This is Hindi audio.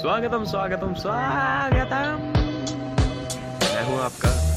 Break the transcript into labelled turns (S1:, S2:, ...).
S1: स्वागतम स्वागतम स्वागतम। मैं हूँ आपका